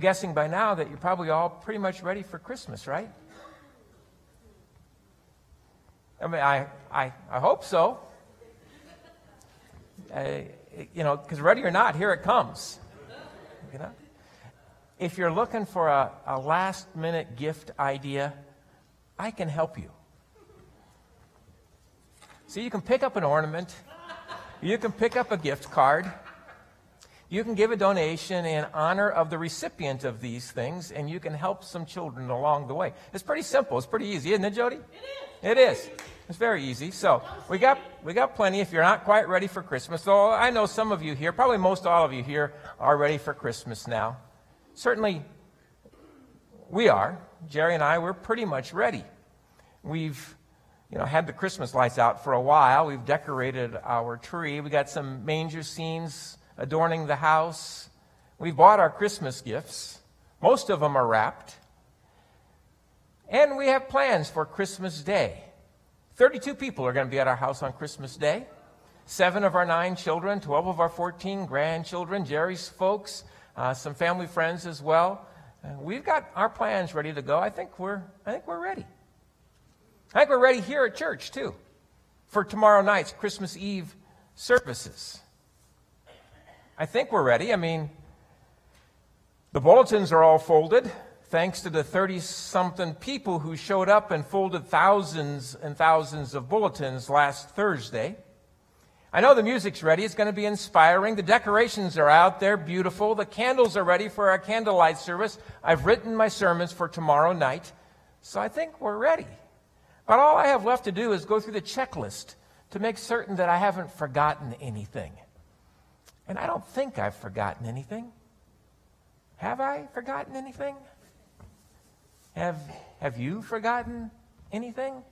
guessing by now that you're probably all pretty much ready for Christmas, right? I mean, I, I, I hope so. Uh, you know, because ready or not, here it comes. You know? If you're looking for a, a last minute gift idea, I can help you. See, you can pick up an ornament, you can pick up a gift card, you can give a donation in honor of the recipient of these things, and you can help some children along the way. It's pretty simple. It's pretty easy, isn't it, Jody? It is. It is. It's very easy. So we got we got plenty. If you're not quite ready for Christmas, so I know some of you here, probably most all of you here, are ready for Christmas now. Certainly, we are. Jerry and I, we're pretty much ready. We've you know, had the Christmas lights out for a while. We've decorated our tree. We got some manger scenes adorning the house. We've bought our Christmas gifts. Most of them are wrapped. And we have plans for Christmas Day. 32 people are going to be at our house on Christmas Day. Seven of our nine children, 12 of our 14 grandchildren, Jerry's folks, uh, some family friends as well. Uh, we've got our plans ready to go. I think we're, I think we're ready. I think we're ready here at church, too, for tomorrow night's Christmas Eve services. I think we're ready. I mean, the bulletins are all folded, thanks to the 30 something people who showed up and folded thousands and thousands of bulletins last Thursday. I know the music's ready. It's going to be inspiring. The decorations are out They're beautiful. The candles are ready for our candlelight service. I've written my sermons for tomorrow night. So I think we're ready. But all I have left to do is go through the checklist to make certain that I haven't forgotten anything. And I don't think I've forgotten anything. Have I forgotten anything? Have, have you forgotten anything?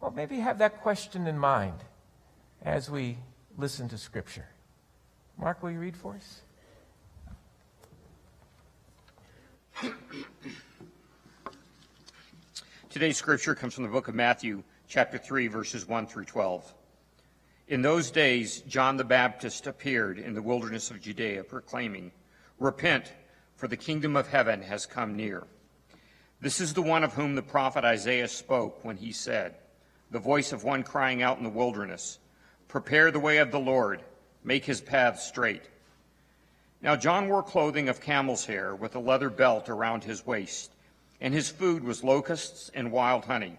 Well, maybe have that question in mind as we listen to Scripture. Mark, will you read for us? Today's scripture comes from the book of Matthew, chapter 3, verses 1 through 12. In those days, John the Baptist appeared in the wilderness of Judea, proclaiming, Repent, for the kingdom of heaven has come near. This is the one of whom the prophet Isaiah spoke when he said, The voice of one crying out in the wilderness, Prepare the way of the Lord, make his path straight. Now John wore clothing of camel's hair with a leather belt around his waist and his food was locusts and wild honey.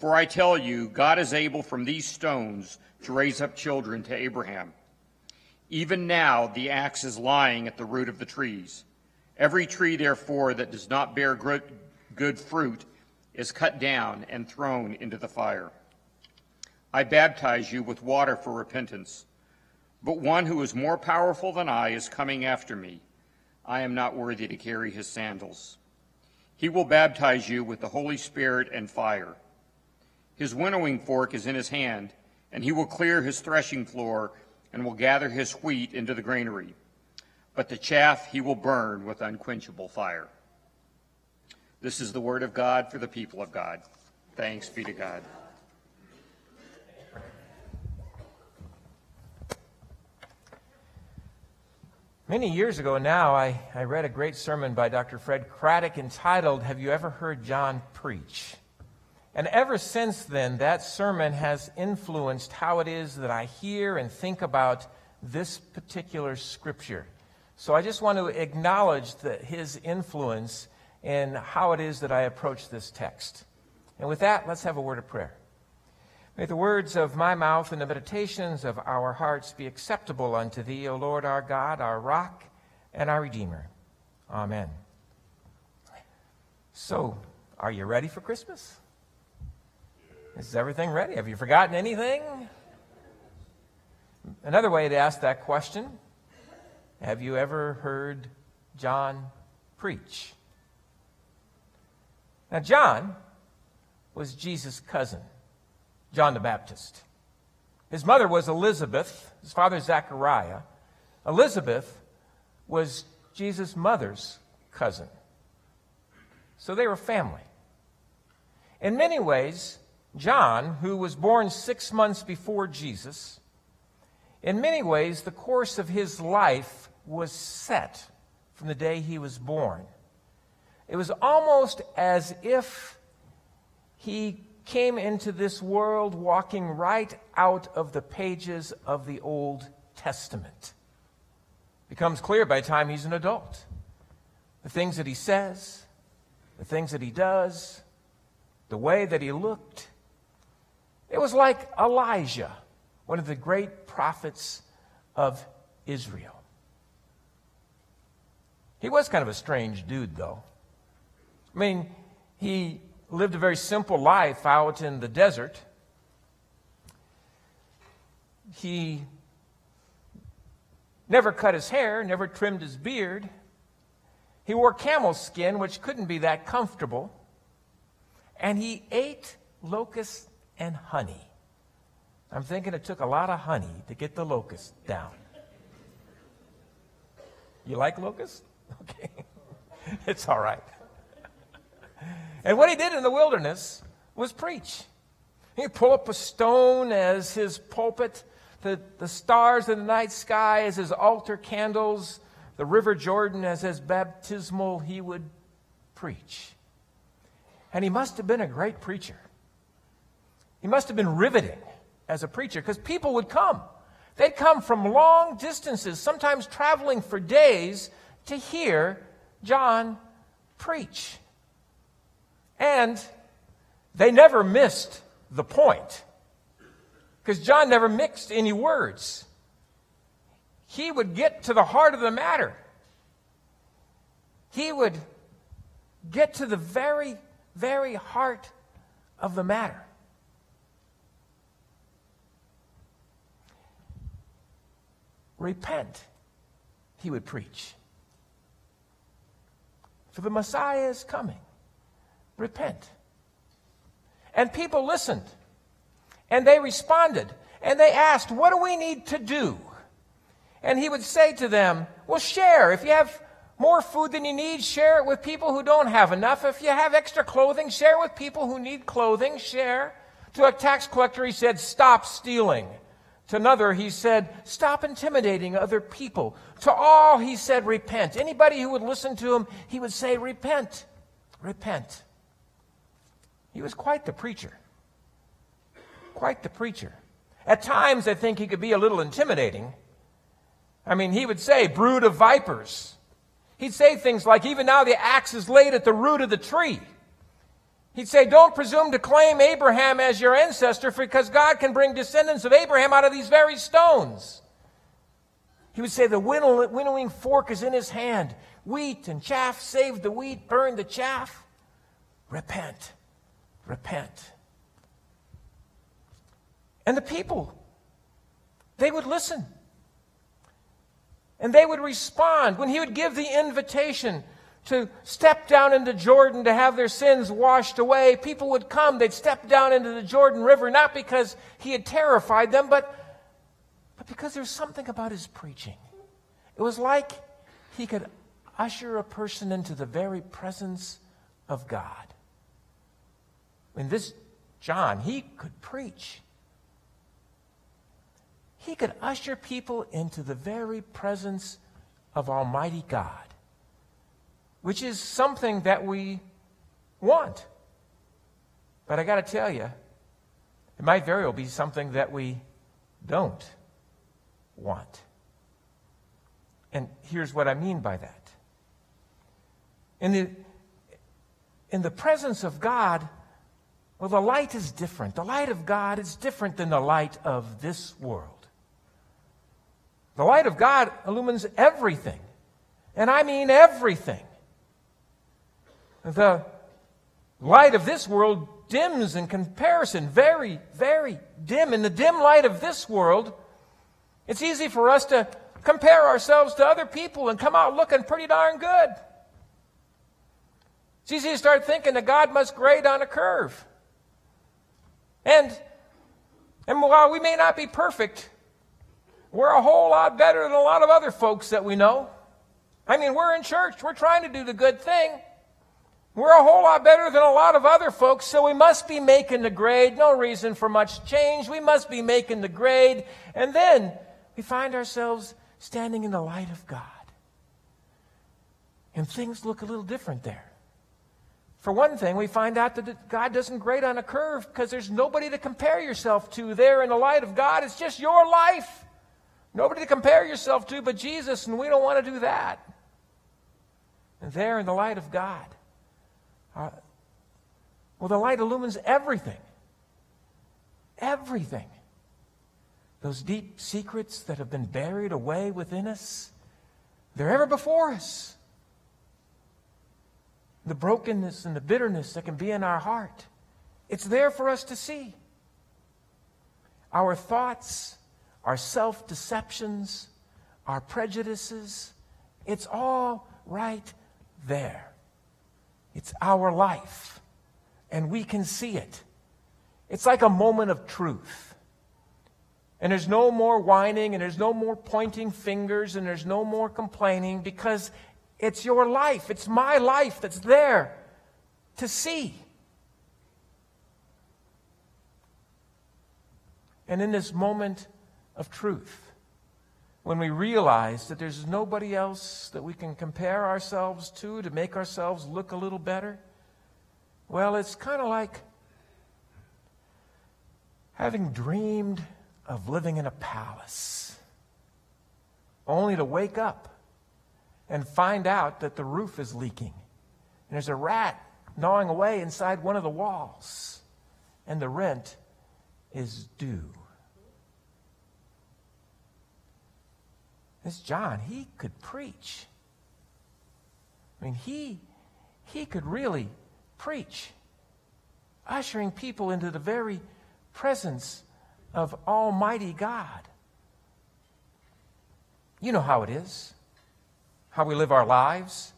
For I tell you, God is able from these stones to raise up children to Abraham. Even now the axe is lying at the root of the trees. Every tree, therefore, that does not bear good fruit is cut down and thrown into the fire. I baptize you with water for repentance, but one who is more powerful than I is coming after me I am not worthy to carry his sandals. He will baptize you with the Holy Spirit and fire. His winnowing fork is in his hand, and he will clear his threshing floor and will gather his wheat into the granary. But the chaff he will burn with unquenchable fire. This is the word of God for the people of God. Thanks be to God. Many years ago now, I, I read a great sermon by Dr. Fred Craddock entitled, Have You Ever Heard John Preach? And ever since then, that sermon has influenced how it is that I hear and think about this particular scripture. So I just want to acknowledge the, his influence in how it is that I approach this text. And with that, let's have a word of prayer. May the words of my mouth and the meditations of our hearts be acceptable unto thee, O Lord our God, our rock and our Redeemer. Amen. So, are you ready for Christmas? Is everything ready? Have you forgotten anything? Another way to ask that question have you ever heard John preach? Now, John was Jesus' cousin, John the Baptist. His mother was Elizabeth, his father Zachariah. Elizabeth was Jesus' mother's cousin. So they were family. In many ways, John, who was born six months before Jesus, in many ways, the course of his life was set from the day he was born. It was almost as if he came into this world walking right out of the pages of the Old Testament. It becomes clear by the time he's an adult. The things that he says, the things that he does, the way that he looked. It was like Elijah, one of the great prophets of Israel. He was kind of a strange dude, though. I mean, he lived a very simple life out in the desert. He never cut his hair, never trimmed his beard. He wore camel skin, which couldn't be that comfortable. And he ate locusts and honey. I'm thinking it took a lot of honey to get the locusts down. You like locusts? Okay. it's all right. And what he did in the wilderness was preach. He'd pull up a stone as his pulpit, the, the stars in the night sky as his altar candles, the river Jordan as his baptismal, he would preach. And he must have been a great preacher. He must have been riveting as a preacher because people would come. They'd come from long distances, sometimes traveling for days, to hear John preach. And they never missed the point. Because John never mixed any words. He would get to the heart of the matter. He would get to the very, very heart of the matter. Repent, he would preach. For the Messiah is coming repent. And people listened. And they responded. And they asked, What do we need to do? And he would say to them, Well, share. If you have more food than you need, share it with people who don't have enough. If you have extra clothing, share with people who need clothing. Share. To a tax collector, he said, Stop stealing. To another, he said, Stop intimidating other people. To all, he said, Repent. Anybody who would listen to him, he would say, Repent. Repent. He was quite the preacher. Quite the preacher. At times, I think he could be a little intimidating. I mean, he would say, brood of vipers. He'd say things like, even now the axe is laid at the root of the tree. He'd say, don't presume to claim Abraham as your ancestor because God can bring descendants of Abraham out of these very stones. He would say, the winnowing fork is in his hand. Wheat and chaff, save the wheat, burn the chaff. Repent repent. And the people, they would listen. And they would respond when he would give the invitation to step down into Jordan to have their sins washed away. People would come, they'd step down into the Jordan River, not because he had terrified them, but, but because there's something about his preaching. It was like he could usher a person into the very presence of God. I mean, this John, he could preach. He could usher people into the very presence of Almighty God, which is something that we want. But I got to tell you, it might very well be something that we don't want. And here's what I mean by that. In the, in the presence of God, well, the light is different. The light of God is different than the light of this world. The light of God illumines everything. And I mean everything. The light of this world dims in comparison, very, very dim. In the dim light of this world, it's easy for us to compare ourselves to other people and come out looking pretty darn good. It's easy to start thinking that God must grade on a curve. And, and while we may not be perfect, we're a whole lot better than a lot of other folks that we know. I mean, we're in church, we're trying to do the good thing. We're a whole lot better than a lot of other folks, so we must be making the grade. No reason for much change. We must be making the grade. And then we find ourselves standing in the light of God. And things look a little different there. For one thing, we find out that God doesn't grade on a curve because there's nobody to compare yourself to there in the light of God. It's just your life. Nobody to compare yourself to but Jesus, and we don't want to do that. And there in the light of God, uh, well, the light illumines everything. Everything. Those deep secrets that have been buried away within us, they're ever before us. The brokenness and the bitterness that can be in our heart, it's there for us to see. Our thoughts, our self deceptions, our prejudices, it's all right there. It's our life, and we can see it. It's like a moment of truth. And there's no more whining, and there's no more pointing fingers, and there's no more complaining because it's your life. It's my life that's there to see. And in this moment of truth, when we realize that there's nobody else that we can compare ourselves to to make ourselves look a little better, well, it's kind of like having dreamed of living in a palace, only to wake up and find out that the roof is leaking. And there's a rat gnawing away inside one of the walls, and the rent is due. This John, he could preach. I mean, he, he could really preach, ushering people into the very presence of Almighty God. You know how it is, how we live our lives.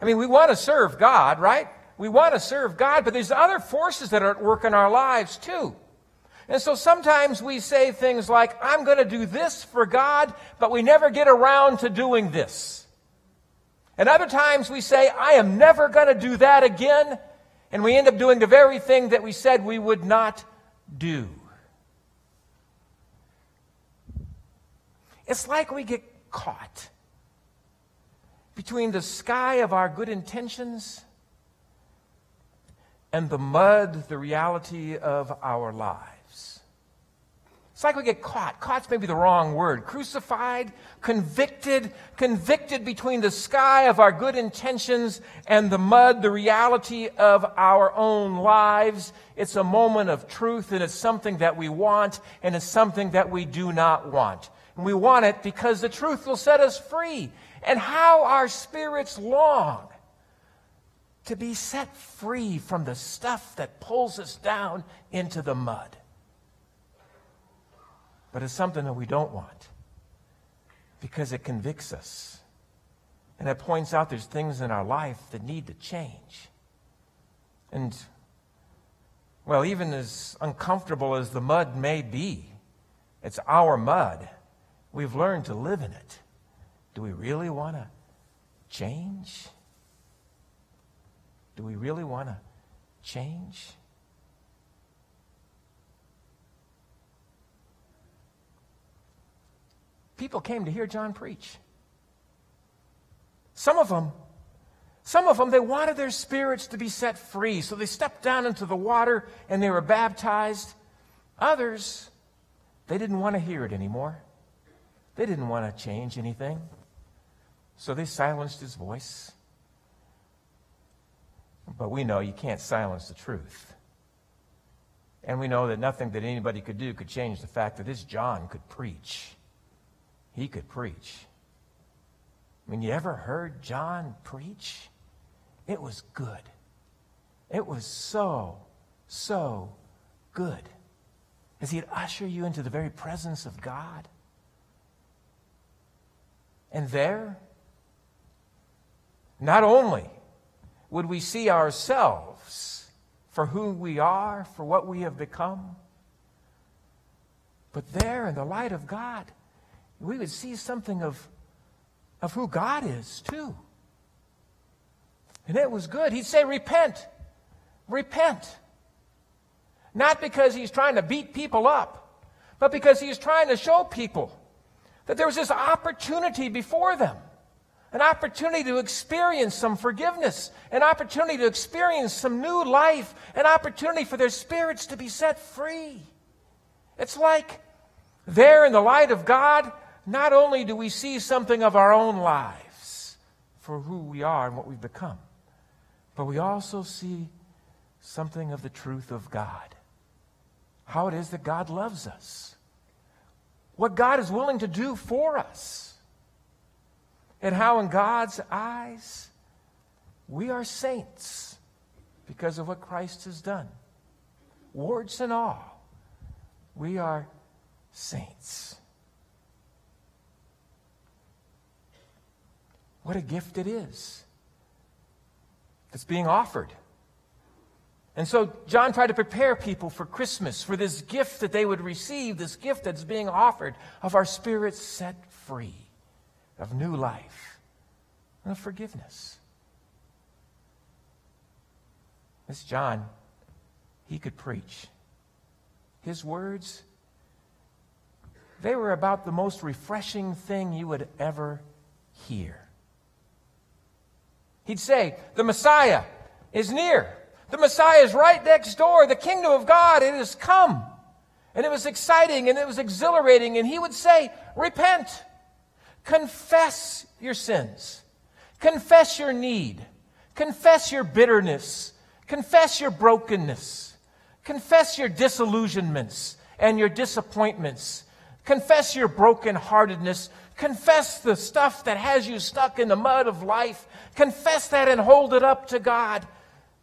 I mean, we want to serve God, right? We want to serve God, but there's other forces that are at work in our lives too. And so sometimes we say things like, I'm going to do this for God, but we never get around to doing this. And other times we say, I am never going to do that again, and we end up doing the very thing that we said we would not do. It's like we get caught between the sky of our good intentions and the mud, the reality of our lives. It's like we get caught. Caught's maybe the wrong word. Crucified, convicted, convicted between the sky of our good intentions and the mud, the reality of our own lives. It's a moment of truth, and it's something that we want, and it's something that we do not want. And we want it because the truth will set us free. And how our spirits long to be set free from the stuff that pulls us down into the mud but it's something that we don't want because it convicts us. And it points out there's things in our life that need to change. And, well, even as uncomfortable as the mud may be, it's our mud. We've learned to live in it. Do we really want to change? Do we really want to change? People came to hear John preach. Some of them, some of them, they wanted their spirits to be set free, so they stepped down into the water and they were baptized. Others, they didn't want to hear it anymore. They didn't want to change anything. So they silenced his voice. But we know you can't silence the truth. And we know that nothing that anybody could do could change the fact that this John could preach he could preach. I mean, you ever heard John preach? It was good. It was so, so good. As he'd usher you into the very presence of God. And there, not only would we see ourselves for who we are, for what we have become? But there, in the light of God, we would see something of, of who God is, too. And it was good. He'd say, Repent. Repent. Not because he's trying to beat people up, but because he's trying to show people that there was this opportunity before them an opportunity to experience some forgiveness, an opportunity to experience some new life, an opportunity for their spirits to be set free. It's like there in the light of God, not only do we see something of our own lives for who we are and what we've become, but we also see something of the truth of God. How it is that God loves us. What God is willing to do for us. And how, in God's eyes, we are saints because of what Christ has done. Warts and all, we are saints. What a gift it is that's being offered. And so John tried to prepare people for Christmas, for this gift that they would receive, this gift that's being offered of our spirits set free, of new life, and of forgiveness. This John, he could preach. His words, they were about the most refreshing thing you would ever hear. He'd say, The Messiah is near. The Messiah is right next door. The kingdom of God, it has come. And it was exciting and it was exhilarating. And he would say, Repent, confess your sins, confess your need, confess your bitterness, confess your brokenness, confess your disillusionments and your disappointments, confess your brokenheartedness, confess the stuff that has you stuck in the mud of life, confess that and hold it up to God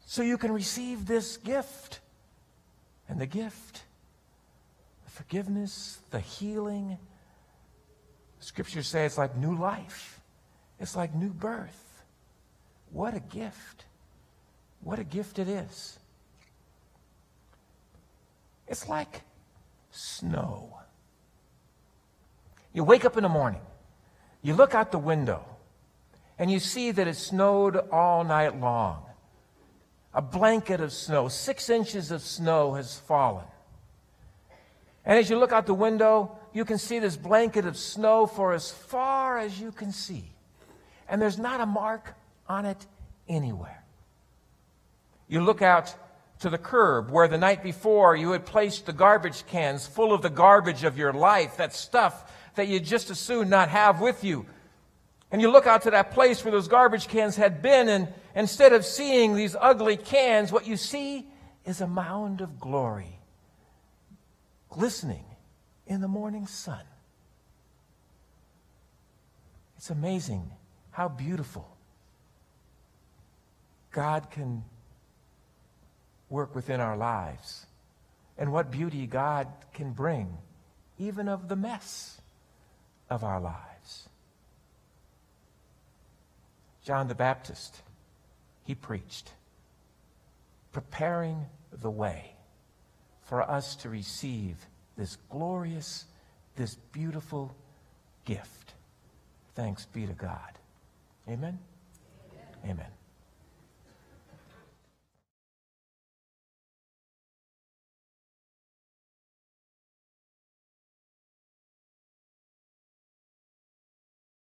so you can receive this gift. And the gift, the forgiveness, the healing, scriptures say it's like new life, it's like new birth. What a gift! What a gift it is. It's like snow. You wake up in the morning, you look out the window, and you see that it snowed all night long a blanket of snow. Six inches of snow has fallen. And as you look out the window, you can see this blanket of snow for as far as you can see. And there's not a mark on it anywhere. You look out to the curb where the night before you had placed the garbage cans full of the garbage of your life, that stuff that you'd just as soon not have with you. And you look out to that place where those garbage cans had been, and instead of seeing these ugly cans, what you see is a mound of glory glistening in the morning sun. It's amazing how beautiful God can work within our lives and what beauty God can bring, even of the mess of our lives. John the Baptist, he preached, preparing the way for us to receive this glorious, this beautiful gift. Thanks be to God. Amen? Amen. Amen.